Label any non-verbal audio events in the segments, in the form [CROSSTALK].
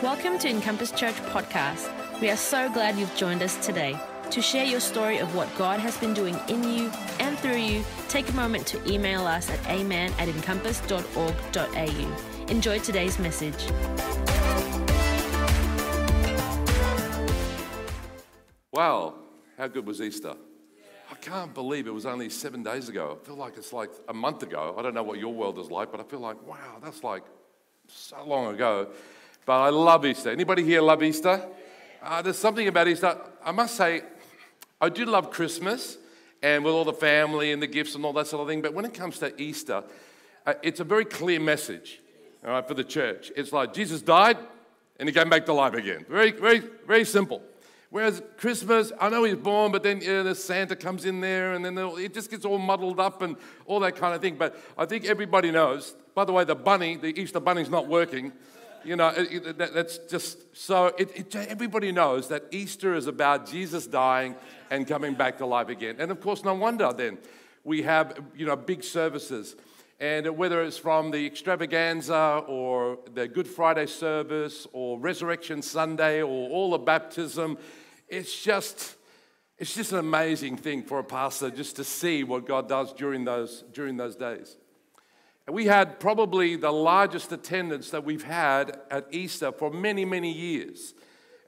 Welcome to Encompass Church Podcast. We are so glad you've joined us today. To share your story of what God has been doing in you and through you, take a moment to email us at amen at encompass.org.au. Enjoy today's message. Wow, how good was Easter? I can't believe it was only seven days ago. I feel like it's like a month ago. I don't know what your world is like, but I feel like, wow, that's like so long ago. But I love Easter. Anybody here love Easter? Uh, there's something about Easter. I must say, I do love Christmas and with all the family and the gifts and all that sort of thing. But when it comes to Easter, uh, it's a very clear message all right, for the church. It's like Jesus died and he came back to life again. Very, very, very simple. Whereas Christmas, I know he's born, but then you know, the Santa comes in there and then it just gets all muddled up and all that kind of thing. But I think everybody knows. By the way, the bunny, the Easter bunny's not working. You know, it, it, that, that's just so it, everybody knows that Easter is about Jesus dying and coming back to life again. And of course, no wonder then we have, you know, big services. And whether it's from the extravaganza or the Good Friday service or Resurrection Sunday or all the baptism, it's just, it's just an amazing thing for a pastor just to see what God does during those, during those days. And we had probably the largest attendance that we've had at Easter for many, many years.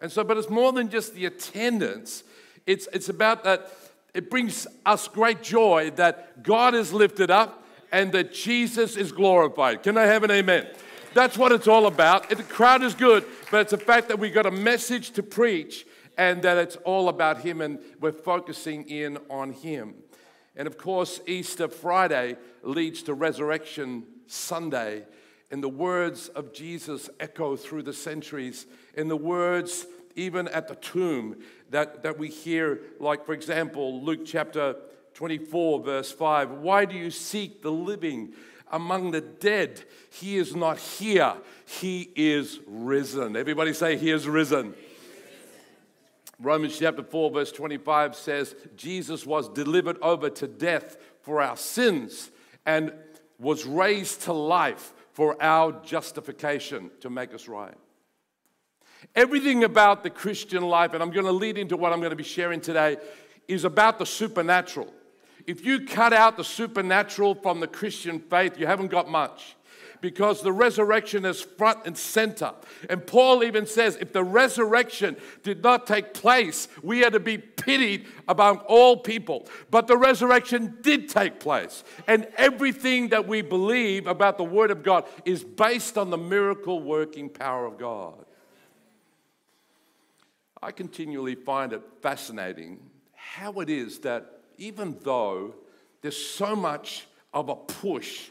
And so, but it's more than just the attendance, it's, it's about that it brings us great joy that God is lifted up and that Jesus is glorified. Can I have an amen? That's what it's all about. The crowd is good, but it's the fact that we got a message to preach and that it's all about Him and we're focusing in on Him. And of course, Easter Friday leads to Resurrection Sunday. And the words of Jesus echo through the centuries. And the words, even at the tomb, that, that we hear, like, for example, Luke chapter 24, verse 5 Why do you seek the living among the dead? He is not here, he is risen. Everybody say, He is risen. Romans chapter 4, verse 25 says, Jesus was delivered over to death for our sins and was raised to life for our justification to make us right. Everything about the Christian life, and I'm going to lead into what I'm going to be sharing today, is about the supernatural. If you cut out the supernatural from the Christian faith, you haven't got much because the resurrection is front and center. And Paul even says if the resurrection did not take place, we are to be pitied among all people. But the resurrection did take place. And everything that we believe about the Word of God is based on the miracle working power of God. I continually find it fascinating how it is that even though there's so much of a push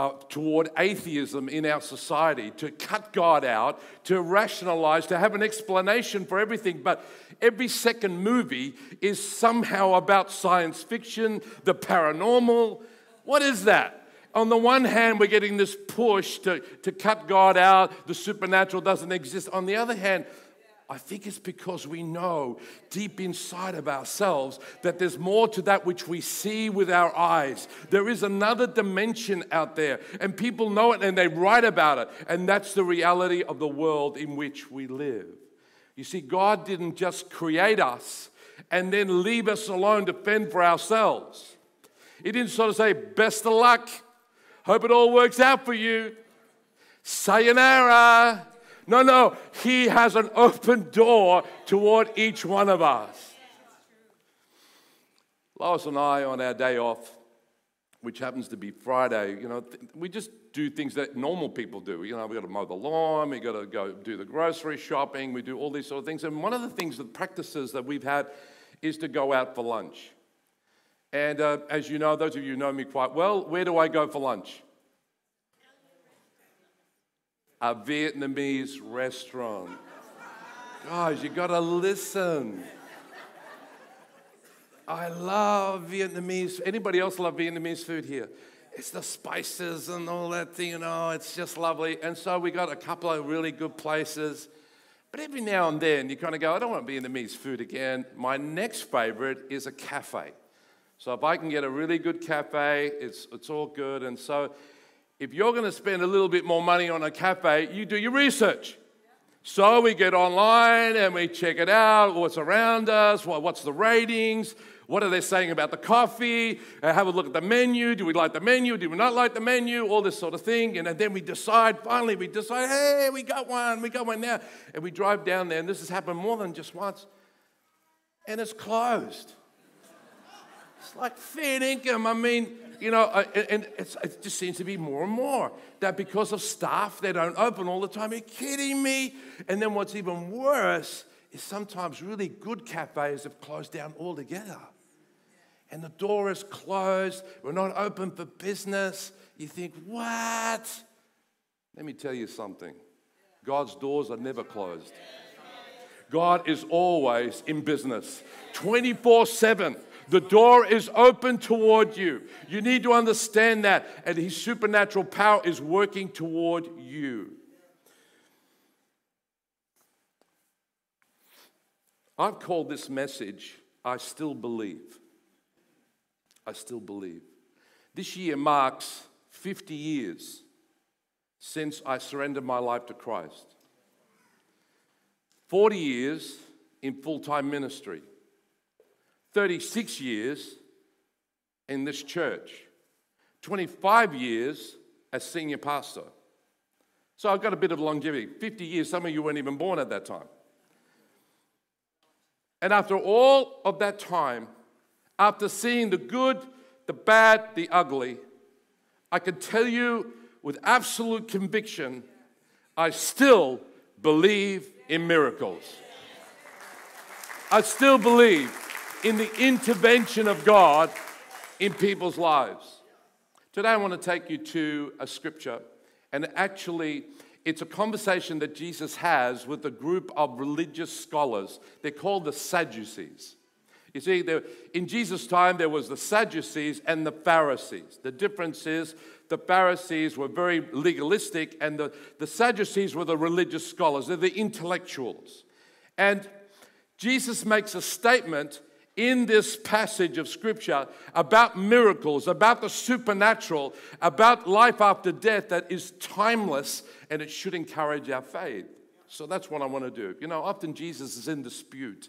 uh, toward atheism in our society, to cut God out, to rationalize, to have an explanation for everything. But every second movie is somehow about science fiction, the paranormal. What is that? On the one hand, we're getting this push to, to cut God out, the supernatural doesn't exist. On the other hand, I think it's because we know deep inside of ourselves that there's more to that which we see with our eyes. There is another dimension out there, and people know it and they write about it. And that's the reality of the world in which we live. You see, God didn't just create us and then leave us alone to fend for ourselves. He didn't sort of say, best of luck, hope it all works out for you, sayonara. No, no, He has an open door toward each one of us. Lois and I, on our day off, which happens to be Friday, you know, we just do things that normal people do. You know, we got to mow the lawn, we got to go do the grocery shopping, we do all these sort of things. And one of the things, the practices that we've had is to go out for lunch. And uh, as you know, those of you who know me quite well, where do I go for lunch? A Vietnamese restaurant. Guys, you gotta listen. I love Vietnamese. Anybody else love Vietnamese food here? It's the spices and all that thing, you know, it's just lovely. And so we got a couple of really good places. But every now and then you kind of go, I don't want Vietnamese food again. My next favorite is a cafe. So if I can get a really good cafe, it's, it's all good. And so if you're going to spend a little bit more money on a cafe, you do your research. So we get online and we check it out, what's around us, what's the ratings, what are they saying about the coffee? Uh, have a look at the menu. Do we like the menu? Do we not like the menu? All this sort of thing. And then we decide, finally, we decide, hey, we got one, we got one now. And we drive down there, and this has happened more than just once. And it's closed. It's like fair income. I mean, you know, and it just seems to be more and more that because of staff, they don't open all the time. Are you kidding me? And then what's even worse is sometimes really good cafes have closed down altogether and the door is closed, we're not open for business. You think, what? Let me tell you something God's doors are never closed. God is always in business 24 7. The door is open toward you. You need to understand that, and His supernatural power is working toward you. I've called this message, I Still Believe. I still believe. This year marks 50 years since I surrendered my life to Christ. 40 years in full time ministry, 36 years in this church, 25 years as senior pastor. So I've got a bit of longevity. 50 years, some of you weren't even born at that time. And after all of that time, after seeing the good, the bad, the ugly, I can tell you with absolute conviction I still believe in miracles. I still believe in the intervention of God in people's lives. Today, I want to take you to a scripture, and actually, it's a conversation that Jesus has with a group of religious scholars. They're called the Sadducees. You see, in Jesus' time, there was the Sadducees and the Pharisees. The difference is the Pharisees were very legalistic, and the, the Sadducees were the religious scholars. They're the intellectuals. And Jesus makes a statement in this passage of Scripture about miracles, about the supernatural, about life after death that is timeless, and it should encourage our faith. So that's what I want to do. You know, often Jesus is in dispute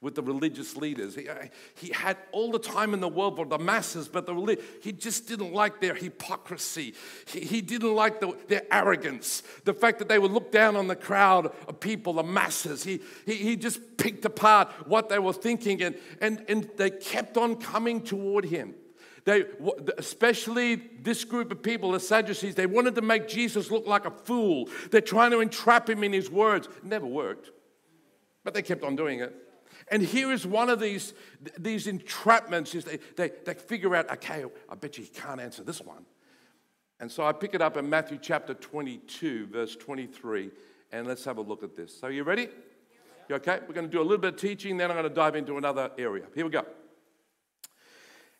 with the religious leaders. He, he had all the time in the world for the masses, but the, he just didn't like their hypocrisy. He, he didn't like the, their arrogance, the fact that they would look down on the crowd of people, the masses. He, he, he just picked apart what they were thinking, and, and, and they kept on coming toward him. They, especially this group of people, the Sadducees, they wanted to make Jesus look like a fool. They're trying to entrap him in his words. It never worked, but they kept on doing it. And here is one of these, these entrapments is they, they, they figure out, okay, I bet you he can't answer this one. And so I pick it up in Matthew chapter 22, verse 23, and let's have a look at this. So, you ready? You okay? We're going to do a little bit of teaching, then I'm going to dive into another area. Here we go.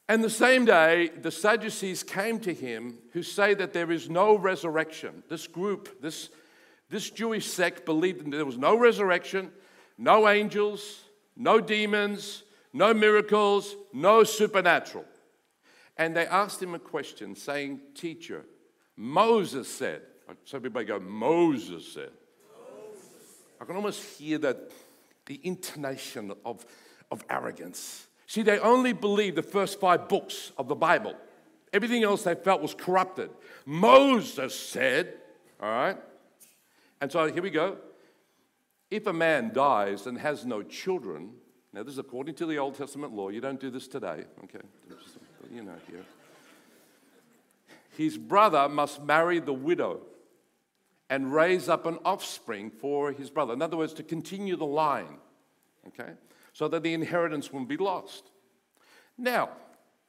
And the same day, the Sadducees came to him who say that there is no resurrection. This group, this, this Jewish sect believed that there was no resurrection, no angels, no demons, no miracles, no supernatural. And they asked him a question saying, Teacher, Moses said, so everybody go, Moses said. I can almost hear that the intonation of, of arrogance. See, they only believed the first five books of the Bible. Everything else they felt was corrupted. Moses said, all right? And so here we go. If a man dies and has no children, now this is according to the Old Testament law, you don't do this today, okay? You know, here. His brother must marry the widow and raise up an offspring for his brother. In other words, to continue the line, okay? So that the inheritance won't be lost. Now,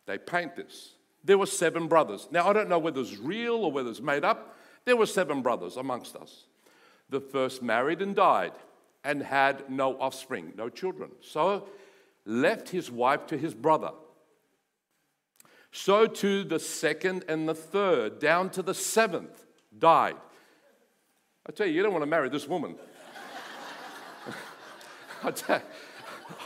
they paint this. There were seven brothers. Now, I don't know whether it's real or whether it's made up. There were seven brothers amongst us. The first married and died and had no offspring, no children. So left his wife to his brother. So too the second and the third, down to the seventh, died. I tell you, you don't want to marry this woman. [LAUGHS] I, tell you,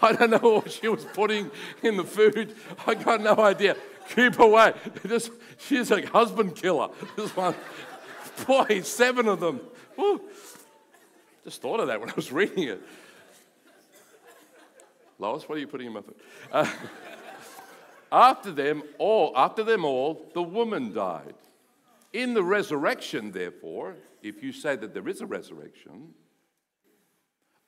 I don't know what she was putting in the food. I got no idea. Keep away. This, she's a husband killer. This one, boy, seven of them. Woo. Just thought of that when I was [LAUGHS] reading it. Lois, what are you putting in my foot? Uh, [LAUGHS] after them all, after them all, the woman died. In the resurrection, therefore, if you say that there is a resurrection,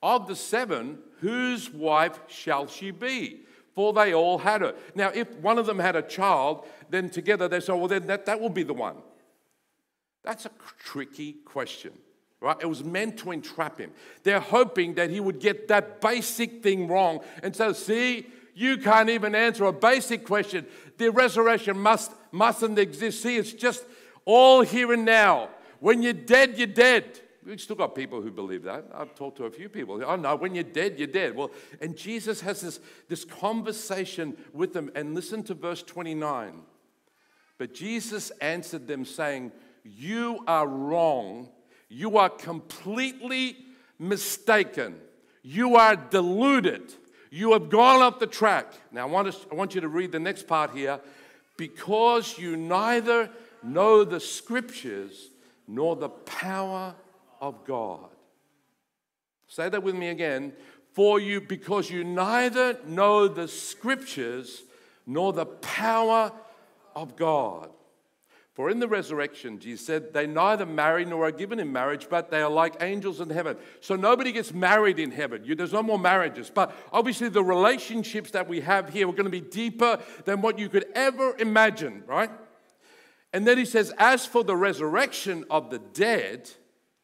of the seven, whose wife shall she be? For they all had her. Now, if one of them had a child, then together they say, well, then that, that will be the one. That's a tricky question, right? It was meant to entrap him. They're hoping that he would get that basic thing wrong. And so, see, you can't even answer a basic question. The resurrection must, mustn't exist. See, it's just all here and now. When you're dead, you're dead. We've still got people who believe that. I've talked to a few people. Oh, no, when you're dead, you're dead. Well, and Jesus has this, this conversation with them. And listen to verse 29. But Jesus answered them, saying, You are wrong. You are completely mistaken. You are deluded. You have gone off the track. Now, I want, to, I want you to read the next part here. Because you neither know the scriptures nor the power of God. Say that with me again. For you, because you neither know the scriptures nor the power of God. For in the resurrection, Jesus said, they neither marry nor are given in marriage, but they are like angels in heaven. So nobody gets married in heaven. You, there's no more marriages. But obviously, the relationships that we have here are going to be deeper than what you could ever imagine, right? And then he says, as for the resurrection of the dead,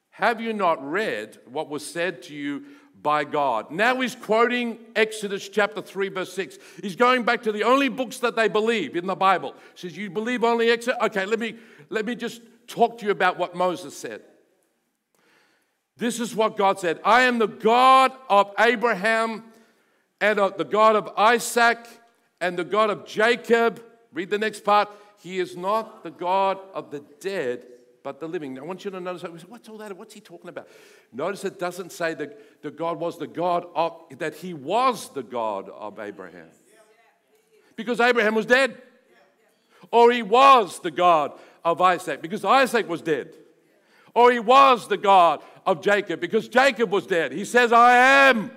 have you not read what was said to you by God? Now he's quoting Exodus chapter 3, verse 6. He's going back to the only books that they believe in the Bible. He says, You believe only Exodus? Okay, let me, let me just talk to you about what Moses said. This is what God said I am the God of Abraham and of the God of Isaac and the God of Jacob. Read the next part. He is not the God of the dead, but the living. I want you to notice what's all that? What's he talking about? Notice it doesn't say that the God was the God of, that he was the God of Abraham. Because Abraham was dead. Or he was the God of Isaac, because Isaac was dead. Or he was the God of Jacob, because Jacob was dead. He says, I am.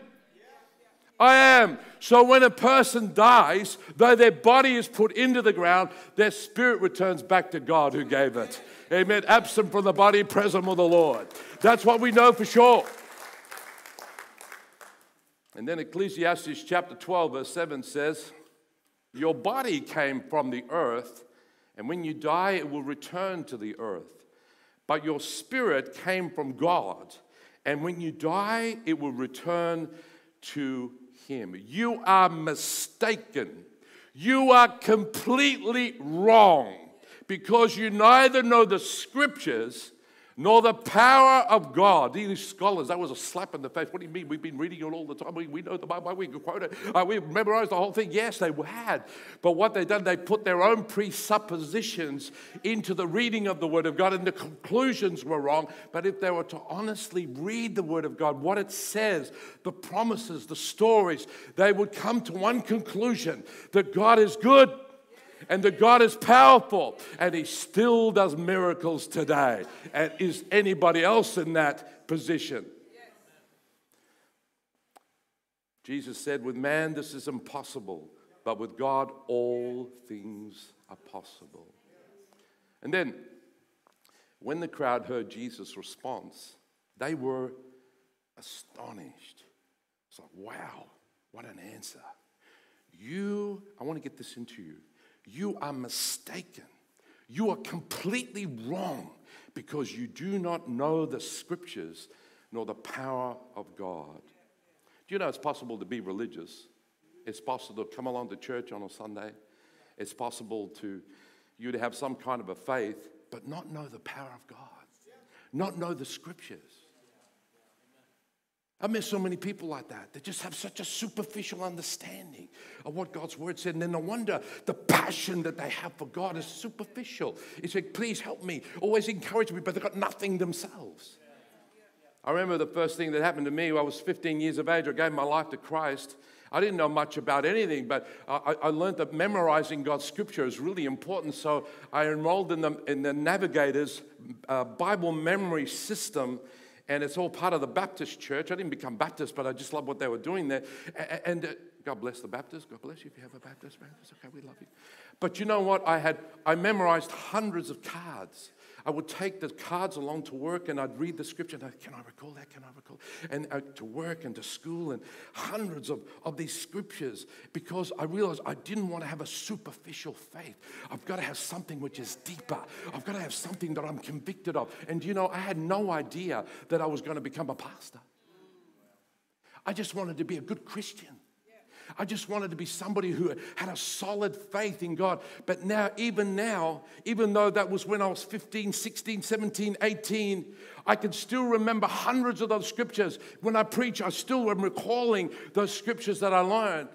I am. So when a person dies, though their body is put into the ground, their spirit returns back to God who gave it. Amen. Absent from the body, present with the Lord. That's what we know for sure. And then Ecclesiastes chapter 12, verse 7 says, Your body came from the earth, and when you die, it will return to the earth. But your spirit came from God, and when you die, it will return to Him. You are mistaken. You are completely wrong because you neither know the scriptures nor the power of God. These scholars, that was a slap in the face. What do you mean? We've been reading it all the time. We, we know the Bible. We can quote it. Uh, we memorized the whole thing. Yes, they had. But what they done, they put their own presuppositions into the reading of the Word of God, and the conclusions were wrong. But if they were to honestly read the Word of God, what it says, the promises, the stories, they would come to one conclusion that God is good and that God is powerful and He still does miracles today. And is anybody else in that position? Jesus said, With man, this is impossible, but with God, all things are possible. And then, when the crowd heard Jesus' response, they were astonished. It's like, wow, what an answer. You, I want to get this into you. You are mistaken. You are completely wrong because you do not know the scriptures nor the power of God. Do you know it's possible to be religious? It's possible to come along to church on a Sunday. It's possible to you to have some kind of a faith, but not know the power of God, not know the scriptures. I met so many people like that. They just have such a superficial understanding of what God's word said. And then no wonder the passion that they have for God is superficial. It's like, please help me, always encourage me, but they've got nothing themselves. I remember the first thing that happened to me. When I was 15 years of age. I gave my life to Christ. I didn't know much about anything, but I, I learned that memorizing God's scripture is really important. So I enrolled in the, in the Navigator's uh, Bible memory system and it's all part of the Baptist church. I didn't become Baptist, but I just love what they were doing there. And uh, God bless the Baptists. God bless you if you have a Baptist. Baptist, okay, we love you. But you know what? I had I memorized hundreds of cards I would take the cards along to work and I'd read the scripture. I'd, Can I recall that? Can I recall? And uh, to work and to school and hundreds of, of these scriptures because I realized I didn't want to have a superficial faith. I've got to have something which is deeper. I've got to have something that I'm convicted of. And you know, I had no idea that I was going to become a pastor. I just wanted to be a good Christian. I just wanted to be somebody who had a solid faith in God. But now, even now, even though that was when I was 15, 16, 17, 18, I can still remember hundreds of those scriptures. When I preach, I still am recalling those scriptures that I learned.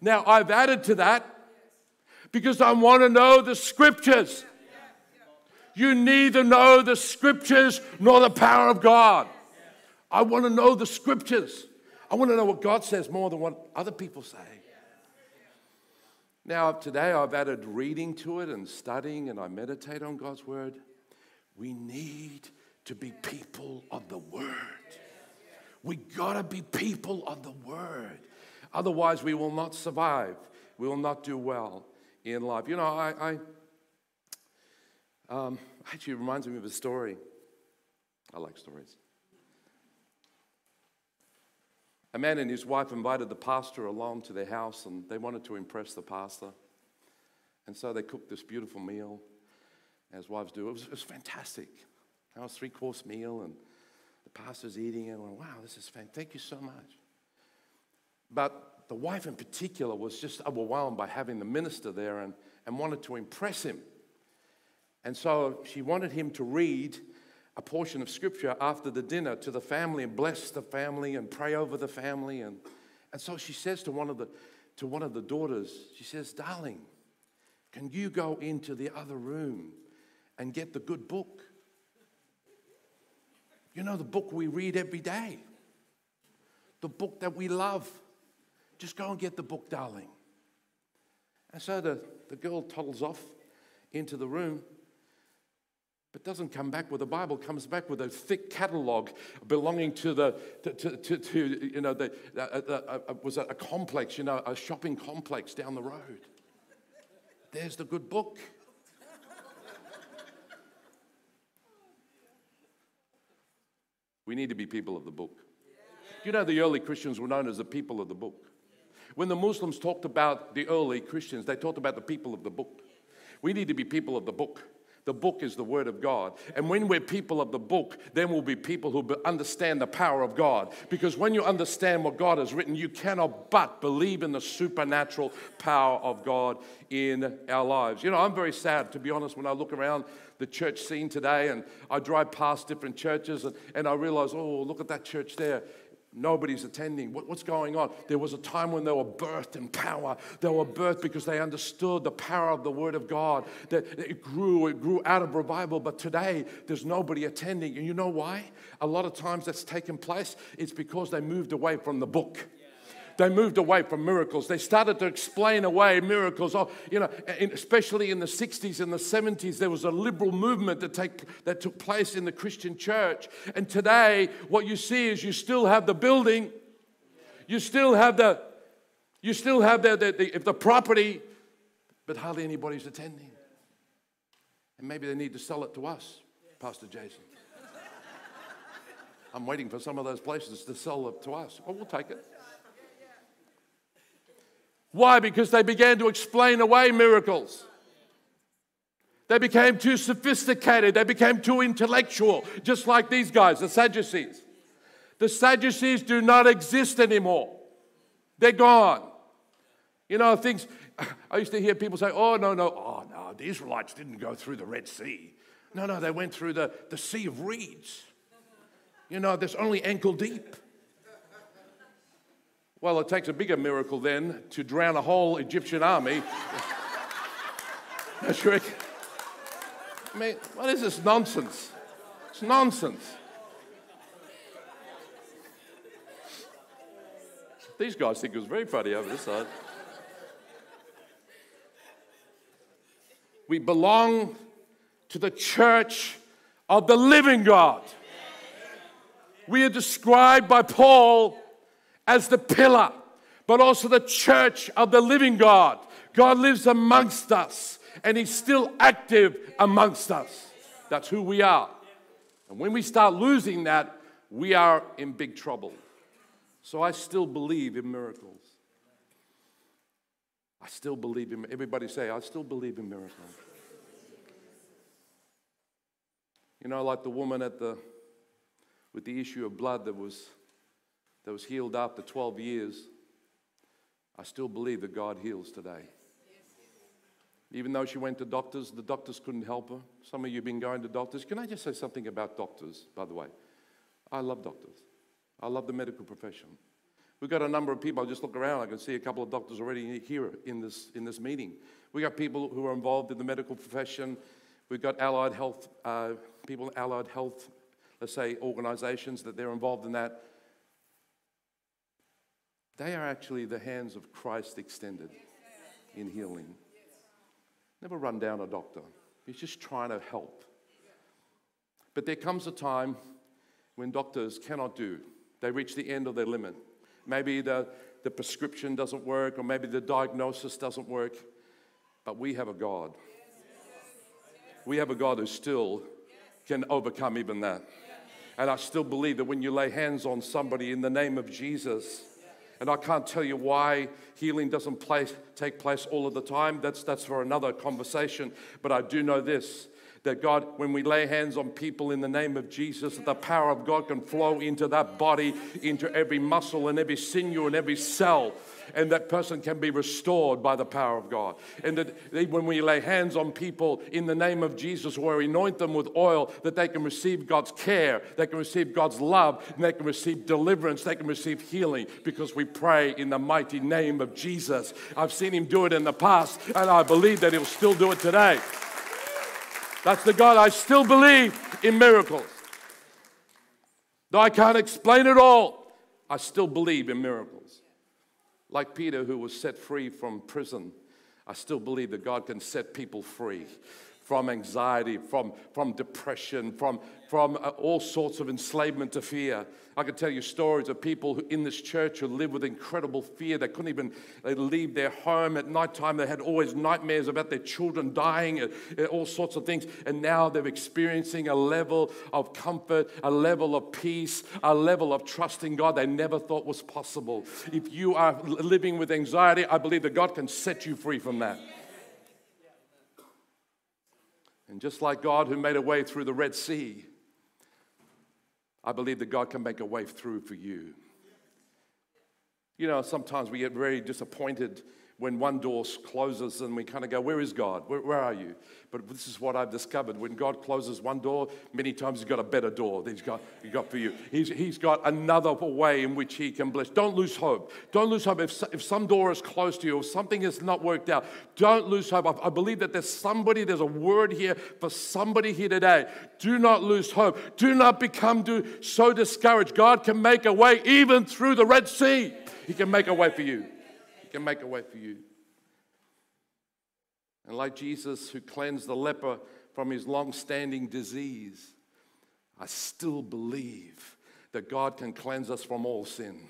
Now, I've added to that because I want to know the scriptures. You neither know the scriptures nor the power of God. I want to know the scriptures. I want to know what God says more than what other people say. Now, today I've added reading to it and studying, and I meditate on God's word. We need to be people of the word. We gotta be people of the word. Otherwise, we will not survive. We will not do well in life. You know, I, I um, actually reminds me of a story. I like stories. A man and his wife invited the pastor along to their house and they wanted to impress the pastor. And so they cooked this beautiful meal, as wives do. It was, it was fantastic. It was a three course meal, and the pastor's eating it. And went, wow, this is fantastic. Thank you so much. But the wife in particular was just overwhelmed by having the minister there and, and wanted to impress him. And so she wanted him to read a portion of scripture after the dinner to the family and bless the family and pray over the family. And, and so she says to one, of the, to one of the daughters, she says, Darling, can you go into the other room and get the good book? You know, the book we read every day, the book that we love. Just go and get the book, darling. And so the, the girl toddles off into the room but doesn't come back with a Bible, comes back with a thick catalog belonging to the, to, to, to, to you know, the, uh, uh, uh, was a complex, you know, a shopping complex down the road. There's the good book. We need to be people of the book. You know, the early Christians were known as the people of the book. When the Muslims talked about the early Christians, they talked about the people of the book. We need to be people of the book. The book is the Word of God. And when we're people of the book, then we'll be people who understand the power of God. Because when you understand what God has written, you cannot but believe in the supernatural power of God in our lives. You know, I'm very sad, to be honest, when I look around the church scene today and I drive past different churches and, and I realize, oh, look at that church there. Nobody's attending. What, what's going on? There was a time when they were birthed in power. They were birthed because they understood the power of the Word of God. That it grew, it grew out of revival. But today, there's nobody attending. And you know why? A lot of times that's taken place. It's because they moved away from the book. They moved away from miracles. They started to explain away miracles. Oh, you know, especially in the 60s and the 70s, there was a liberal movement that, take, that took place in the Christian church. And today, what you see is you still have the building, you still have the, you still have the, the, the, the property, but hardly anybody's attending. And maybe they need to sell it to us, Pastor Jason. [LAUGHS] I'm waiting for some of those places to sell it to us. Well, we'll take it. Why? Because they began to explain away miracles. They became too sophisticated. They became too intellectual, just like these guys, the Sadducees. The Sadducees do not exist anymore, they're gone. You know, things, I used to hear people say, oh, no, no, oh, no, the Israelites didn't go through the Red Sea. No, no, they went through the, the Sea of Reeds. You know, there's only ankle deep. Well, it takes a bigger miracle then to drown a whole Egyptian army. [LAUGHS] That's right. I mean, what is this nonsense? It's nonsense. These guys think it was very funny over this side. We belong to the church of the living God. We are described by Paul as the pillar, but also the church of the living God. God lives amongst us and He's still active amongst us. That's who we are. And when we start losing that, we are in big trouble. So I still believe in miracles. I still believe in everybody say I still believe in miracles. You know, like the woman at the with the issue of blood that was that was healed after 12 years. I still believe that God heals today. Even though she went to doctors, the doctors couldn't help her. Some of you have been going to doctors. Can I just say something about doctors, by the way? I love doctors. I love the medical profession. We've got a number of people. I just look around. I can see a couple of doctors already here in this, in this meeting. We've got people who are involved in the medical profession. We've got allied health uh, people, allied health, let's say, organizations that they're involved in that. They are actually the hands of Christ extended in healing. Never run down a doctor. He's just trying to help. But there comes a time when doctors cannot do. They reach the end of their limit. Maybe the, the prescription doesn't work, or maybe the diagnosis doesn't work. But we have a God. We have a God who still can overcome even that. And I still believe that when you lay hands on somebody in the name of Jesus, and I can't tell you why healing doesn't place, take place all of the time. That's, that's for another conversation. But I do know this that God, when we lay hands on people in the name of Jesus, that the power of God can flow into that body, into every muscle and every sinew and every cell and that person can be restored by the power of God. And that when we lay hands on people in the name of Jesus or anoint them with oil, that they can receive God's care, they can receive God's love, and they can receive deliverance, they can receive healing because we pray in the mighty name of Jesus. I've seen him do it in the past, and I believe that he'll still do it today. That's the God I still believe in miracles. Though I can't explain it all, I still believe in miracles. Like Peter, who was set free from prison, I still believe that God can set people free from anxiety, from, from depression, from, from uh, all sorts of enslavement to fear. I can tell you stories of people who, in this church who live with incredible fear. They couldn't even they leave their home at night time. They had always nightmares about their children dying, and, and all sorts of things. And now they're experiencing a level of comfort, a level of peace, a level of trusting God they never thought was possible. If you are living with anxiety, I believe that God can set you free from that. And just like God who made a way through the Red Sea, I believe that God can make a way through for you. You know, sometimes we get very disappointed when one door closes and we kind of go, Where is God? Where, where, are you? But this is what I've discovered. When God closes one door, many times He's got a better door that He's got, he's got for you. He's, he's got another way in which He can bless. Don't lose hope. Don't lose hope. If, if some door is closed to you or something has not worked out, don't lose hope. I, I believe that there's somebody, there's a word here for somebody here today. Do not lose hope. Do not become do, so discouraged. God can make a way even through the Red Sea. He can make a way for you can make a way for you. And like Jesus, who cleansed the leper from his long standing disease, I still believe that God can cleanse us from all sin.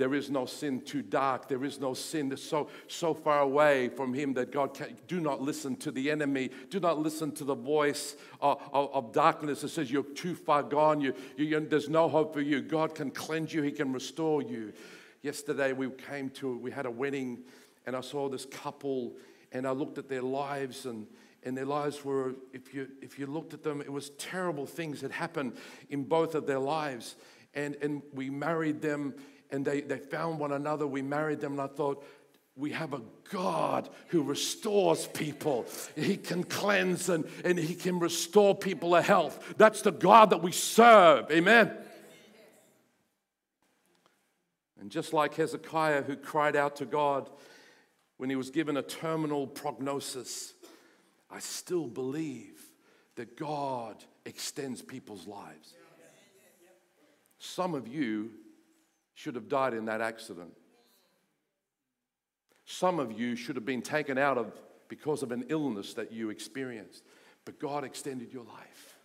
There is no sin too dark. There is no sin that's so, so far away from Him that God can. Do not listen to the enemy. Do not listen to the voice of, of, of darkness that says you're too far gone. You, you, there's no hope for you. God can cleanse you, He can restore you. Yesterday we came to, we had a wedding and I saw this couple and I looked at their lives and, and their lives were, if you, if you looked at them, it was terrible things that happened in both of their lives. And, and we married them and they, they found one another. We married them and I thought, we have a God who restores people. He can cleanse and, and He can restore people to health. That's the God that we serve. Amen. And just like Hezekiah, who cried out to God when he was given a terminal prognosis, I still believe that God extends people's lives. Some of you should have died in that accident. Some of you should have been taken out of because of an illness that you experienced, but God extended your life.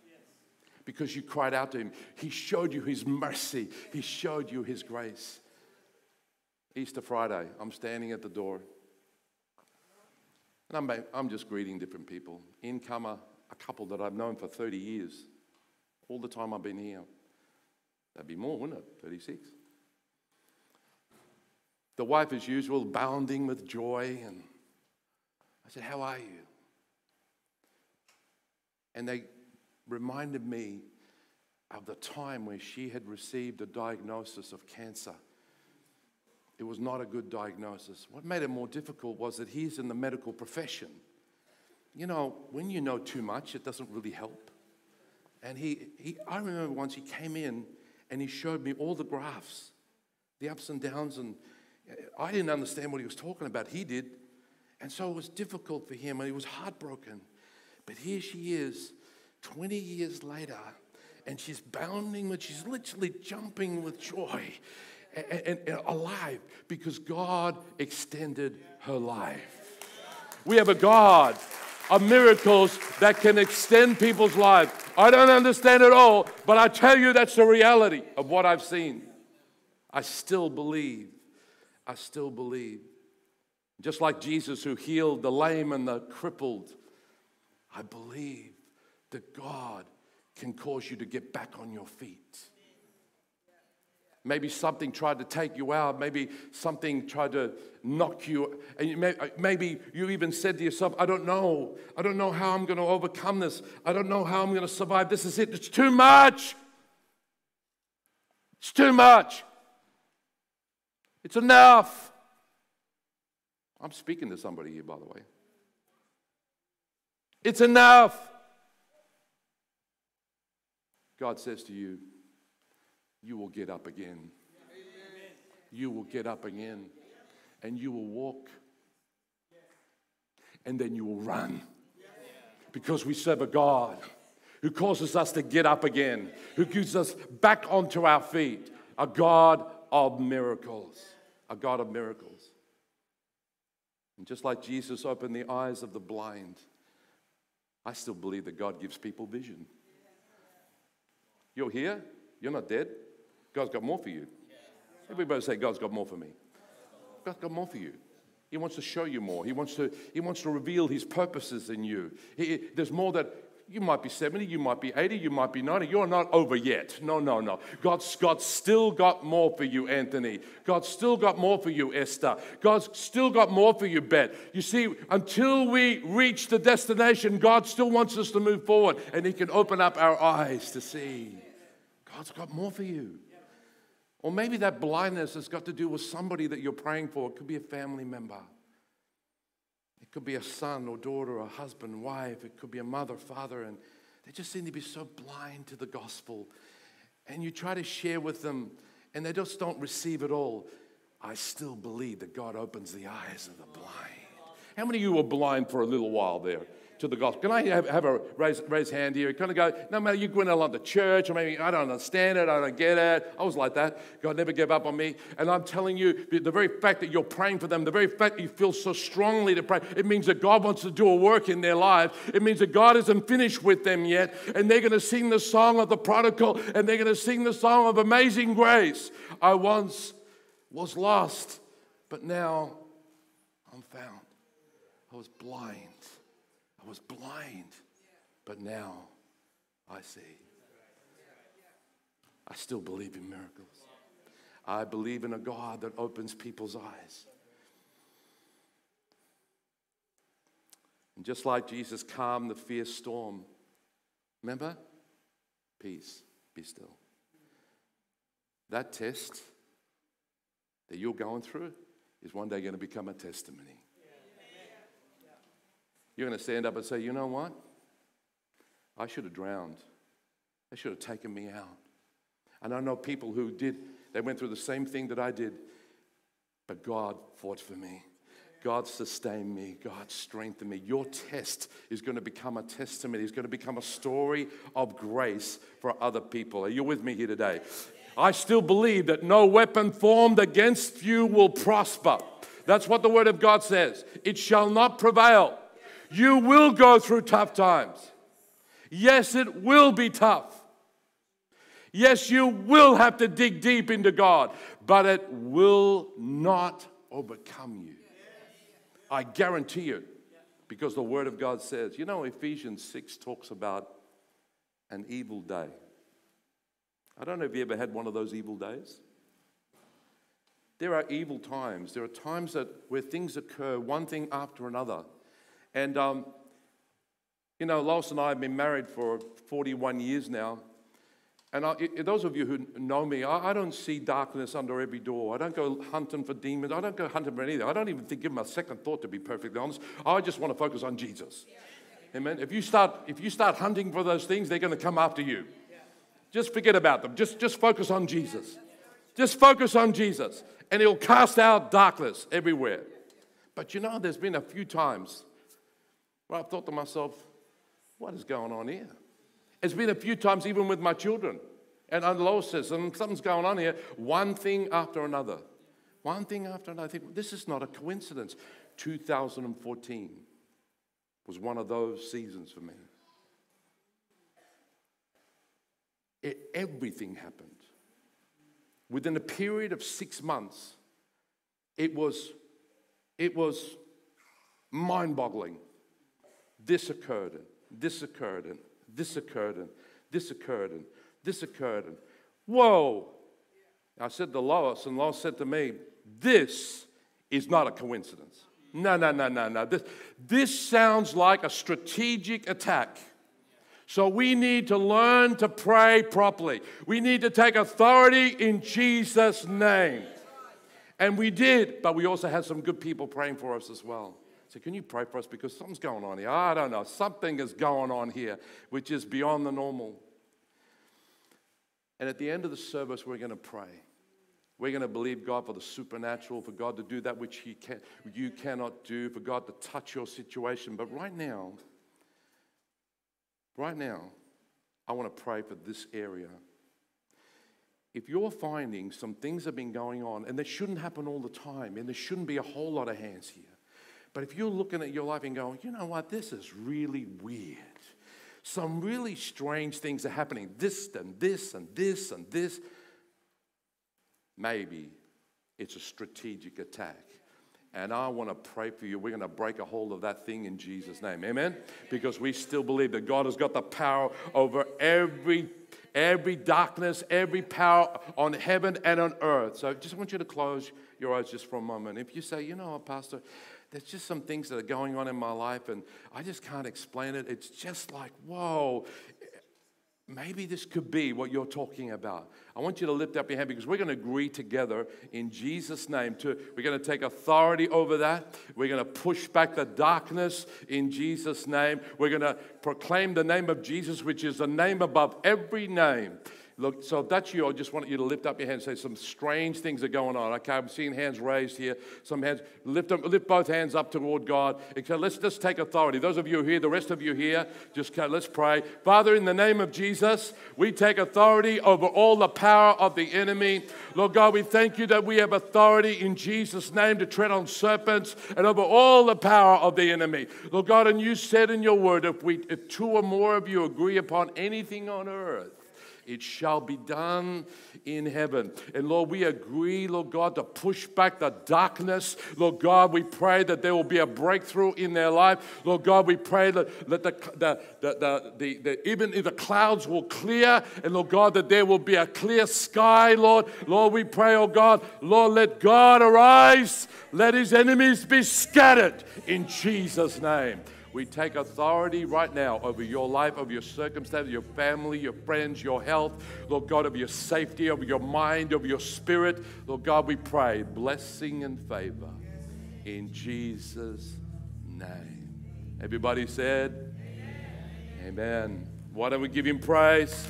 because you cried out to him. He showed you his mercy, he showed you his grace. Easter Friday, I'm standing at the door. And I'm, I'm just greeting different people. Incomer, a couple that I've known for 30 years, all the time I've been here. That'd be more, wouldn't it? 36. The wife, as usual, bounding with joy. And I said, How are you? And they reminded me of the time where she had received a diagnosis of cancer. It was not a good diagnosis. What made it more difficult was that he's in the medical profession. You know, when you know too much, it doesn't really help. And he, he I remember once he came in and he showed me all the graphs, the ups and downs, and uh, I didn't understand what he was talking about. He did. And so it was difficult for him and he was heartbroken. But here she is, 20 years later, and she's bounding with, she's literally jumping with joy and, and, alive because God extended her life. We have a God of miracles that can extend people's lives. I don't understand it all, but I tell you that's the reality of what I've seen. I still believe. I still believe. Just like Jesus, who healed the lame and the crippled, I believe that God can cause you to get back on your feet. Maybe something tried to take you out. Maybe something tried to knock you. And you may, maybe you even said to yourself, I don't know. I don't know how I'm going to overcome this. I don't know how I'm going to survive. This is it. It's too much. It's too much. It's enough. I'm speaking to somebody here, by the way. It's enough. God says to you, you will get up again. You will get up again. And you will walk. And then you will run. Because we serve a God who causes us to get up again, who gives us back onto our feet, a God of miracles. A God of miracles. And just like Jesus opened the eyes of the blind, I still believe that God gives people vision. You're here, you're not dead. God's got more for you. Everybody say, God's got more for me. God's got more for you. He wants to show you more. He wants to, he wants to reveal his purposes in you. He, there's more that you might be 70, you might be 80, you might be 90. You're not over yet. No, no, no. God's, God's still got more for you, Anthony. God's still got more for you, Esther. God's still got more for you, Bet. You see, until we reach the destination, God still wants us to move forward and He can open up our eyes to see. God's got more for you. Or maybe that blindness has got to do with somebody that you're praying for. It could be a family member. It could be a son or daughter, a husband, wife. It could be a mother, father, and they just seem to be so blind to the gospel. And you try to share with them, and they just don't receive it all. I still believe that God opens the eyes of the blind. How many of you were blind for a little while there? To the gospel. Can I have, have a raise, raise hand here? Kind of go, no matter you going along to church, or maybe I don't understand it, I don't get it. I was like that. God never gave up on me. And I'm telling you, the very fact that you're praying for them, the very fact that you feel so strongly to pray, it means that God wants to do a work in their lives. It means that God isn't finished with them yet. And they're going to sing the song of the prodigal, and they're going to sing the song of amazing grace. I once was lost, but now I'm found. I was blind I was blind, but now I see. I still believe in miracles. I believe in a God that opens people's eyes. And just like Jesus calmed the fierce storm, remember? Peace, be still. That test that you're going through is one day going to become a testimony. You're going to stand up and say, you know what? I should have drowned. They should have taken me out. And I know people who did, they went through the same thing that I did, but God fought for me. God sustained me. God strengthened me. Your test is going to become a testimony. It's going to become a story of grace for other people. Are you with me here today? I still believe that no weapon formed against you will prosper. That's what the Word of God says. It shall not prevail. You will go through tough times. Yes, it will be tough. Yes, you will have to dig deep into God, but it will not overcome you. I guarantee you, because the Word of God says, you know, Ephesians 6 talks about an evil day. I don't know if you ever had one of those evil days. There are evil times. There are times that where things occur, one thing after another. And, um, you know, Lois and I have been married for 41 years now. And I, those of you who know me, I, I, don't see darkness under every door. I don't go hunting for demons. I don't go hunting for anything. I don't even think, give them a second thought, to be perfectly honest. I just want to focus on Jesus. Amen. If you start, if you start hunting for those things, they're going to come after you. Just forget about them. Just, just focus on Jesus. Just focus on Jesus, and He'll cast out darkness everywhere. But you know, there's been a few times where I've thought to myself, what is going on here? It's been a few times, even with my children. And Lois says, and something's going on here, one thing after another. One thing after another. I think, this is not a coincidence. 2014 was one of those seasons for me. It, everything happened. Within a period of six months, it was, it was mind boggling. This occurred, and this occurred, and this occurred, and this occurred, and this occurred. And whoa! I said to Lois, and Lois said to me, This is not a coincidence. No, no, no, no, no. This, this sounds like a strategic attack. So we need to learn to pray properly. We need to take authority in Jesus' name. And we did, but we also had some good people praying for us as well. Can you pray for us? Because something's going on here. I don't know. Something is going on here, which is beyond the normal. And at the end of the service, we're going to pray. We're going to believe God for the supernatural, for God to do that which he can, you cannot do, for God to touch your situation. But right now, right now, I want to pray for this area. If you're finding some things have been going on, and they shouldn't happen all the time, and there shouldn't be a whole lot of hands here. But if you're looking at your life and going, you know what, this is really weird. Some really strange things are happening. This and this and this and this. Maybe it's a strategic attack. And I want to pray for you. We're going to break a hold of that thing in Jesus' name. Amen? Because we still believe that God has got the power over every every darkness, every power on heaven and on earth. So I just want you to close your eyes just for a moment. If you say, you know what, Pastor, there's just some things that are going on in my life and I just can't explain it. It's just like, whoa, Maybe this could be what you're talking about. I want you to lift up your hand because we're going to agree together in Jesus' name. To, we're going to take authority over that. We're going to push back the darkness in Jesus' name. We're going to proclaim the name of Jesus, which is the name above every name. Look, so if that's you, I just want you to lift up your hands and say some strange things are going on. Okay, I'm seeing hands raised here. Some hands, lift, them, lift both hands up toward God. Okay, let's just take authority. Those of you here, the rest of you here, just okay, let's pray. Father, in the name of Jesus, we take authority over all the power of the enemy. Lord God, we thank you that we have authority in Jesus' name to tread on serpents and over all the power of the enemy. Lord God, and you said in your word, if we if two or more of you agree upon anything on earth, it shall be done in heaven. And Lord, we agree, Lord God, to push back the darkness. Lord God, we pray that there will be a breakthrough in their life. Lord God, we pray that, that the, the, the, the, the, even the clouds will clear. And Lord God, that there will be a clear sky, Lord. Lord, we pray, oh God, Lord, let God arise. Let his enemies be scattered in Jesus' name. We take authority right now over your life, over your circumstances, your family, your friends, your health, Lord God, over your safety, over your mind, over your spirit. Lord God, we pray blessing and favor in Jesus' name. Everybody said, Amen. Amen. Why don't we give him praise?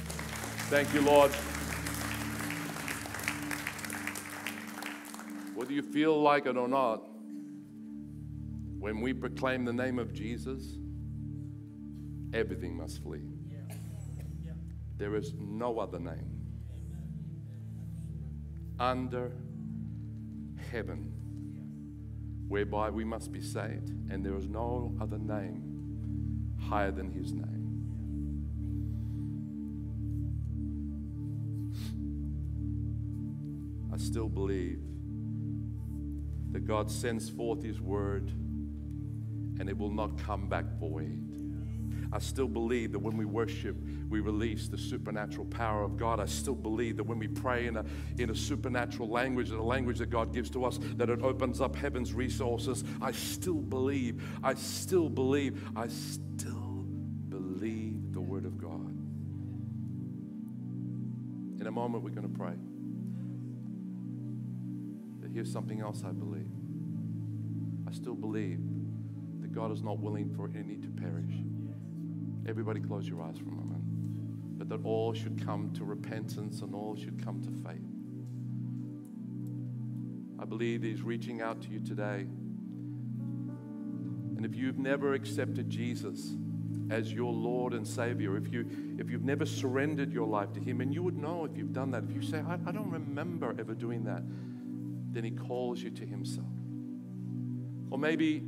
Thank you, Lord. Whether you feel like it or not, when we proclaim the name of Jesus, everything must flee. There is no other name under heaven whereby we must be saved, and there is no other name higher than his name. I still believe that God sends forth His word and it will not come back void. I still believe that when we worship, we release the supernatural power of God. I still believe that when we pray in a, in a supernatural language, in a language that God gives to us, that it opens up heaven's resources. I still believe, I still believe, I still believe the Word of God. In a moment, we're going to pray. But here's something else I believe. I still believe God is not willing for any to perish. Everybody, close your eyes for a moment. But that all should come to repentance and all should come to faith. I believe He's reaching out to you today. And if you've never accepted Jesus as your Lord and Savior, if, you, if you've never surrendered your life to Him, and you would know if you've done that, if you say, I, I don't remember ever doing that, then He calls you to Himself. Or maybe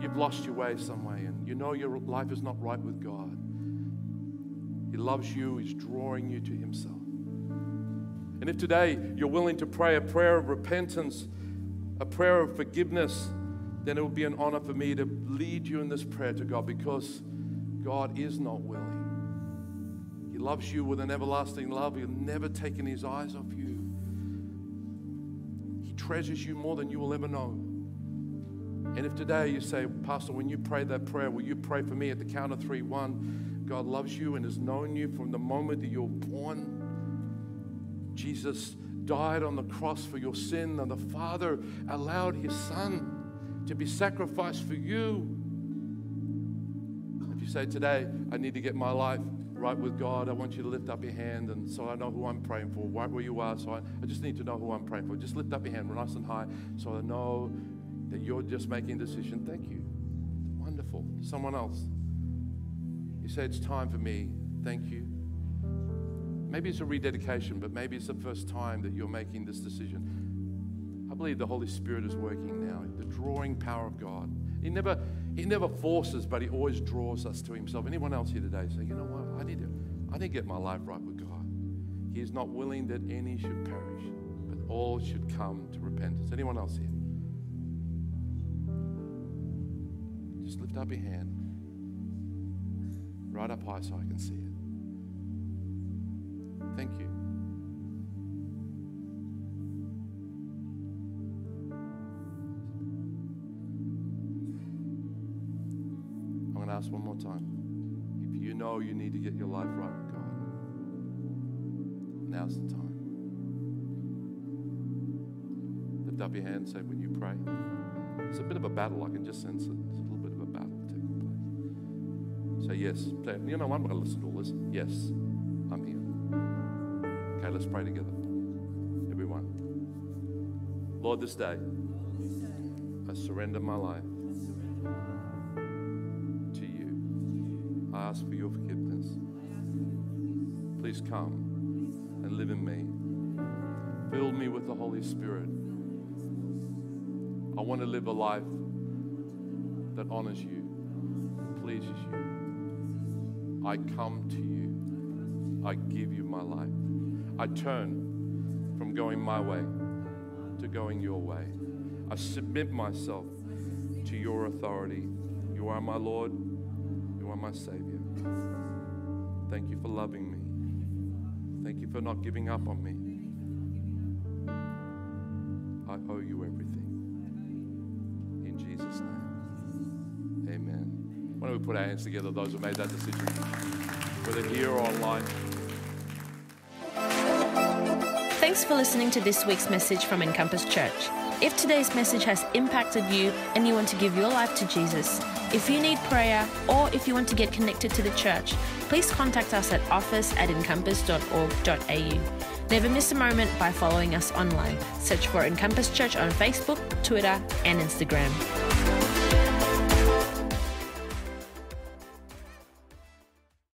you've lost your way some way and you know your life is not right with God. He loves you, He's drawing you to Himself. And if today you're willing to pray a prayer of repentance, a prayer of forgiveness, then it will be an honor for me to lead you in this prayer to God because God is not willing. He loves you with an everlasting love. He'll never taken his eyes off you. He treasures you more than you will ever know. And if today you say, Pastor, when you pray that prayer, will you pray for me at the count of three? One, God loves you and has known you from the moment that you're born. Jesus died on the cross for your sin, and the Father allowed his Son to be sacrificed for you. If you say today, I need to get my life right with God, I want you to lift up your hand, and so I know who I'm praying for, right where you are. So I, I just need to know who I'm praying for. Just lift up your hand, nice and high, so I know that you're just making a decision. Thank you. Wonderful. Someone else. You say, It's time for me. Thank you. Maybe it's a rededication, but maybe it's the first time that you're making this decision. I believe the Holy Spirit is working now, the drawing power of God. He never, he never forces, but he always draws us to himself. Anyone else here today say, you know what? I need to, I need to get my life right with God. He is not willing that any should perish, but all should come to repentance. Anyone else here? Lift up your hand. Right up high so I can see it. Thank you. I'm going to ask one more time. If you know you need to get your life right with God, now's the time. Lift up your hand and say, when you pray, it's a bit of a battle. I can just sense it. Say, yes. Say, you know, I'm going to listen to all this. Yes, I'm here. Okay, let's pray together. Everyone. Lord, this day, I surrender my life to you. I ask for your forgiveness. Please come and live in me. Fill me with the Holy Spirit. I want to live a life that honors you, pleases you. I come to you. I give you my life. I turn from going my way to going your way. I submit myself to your authority. You are my Lord. You are my Savior. Thank you for loving me. Thank you for not giving up on me. Put our hands together, those who made that decision, whether here or online. Thanks for listening to this week's message from Encompass Church. If today's message has impacted you and you want to give your life to Jesus, if you need prayer, or if you want to get connected to the church, please contact us at office at encompass.org.au. Never miss a moment by following us online. Search for Encompass Church on Facebook, Twitter, and Instagram.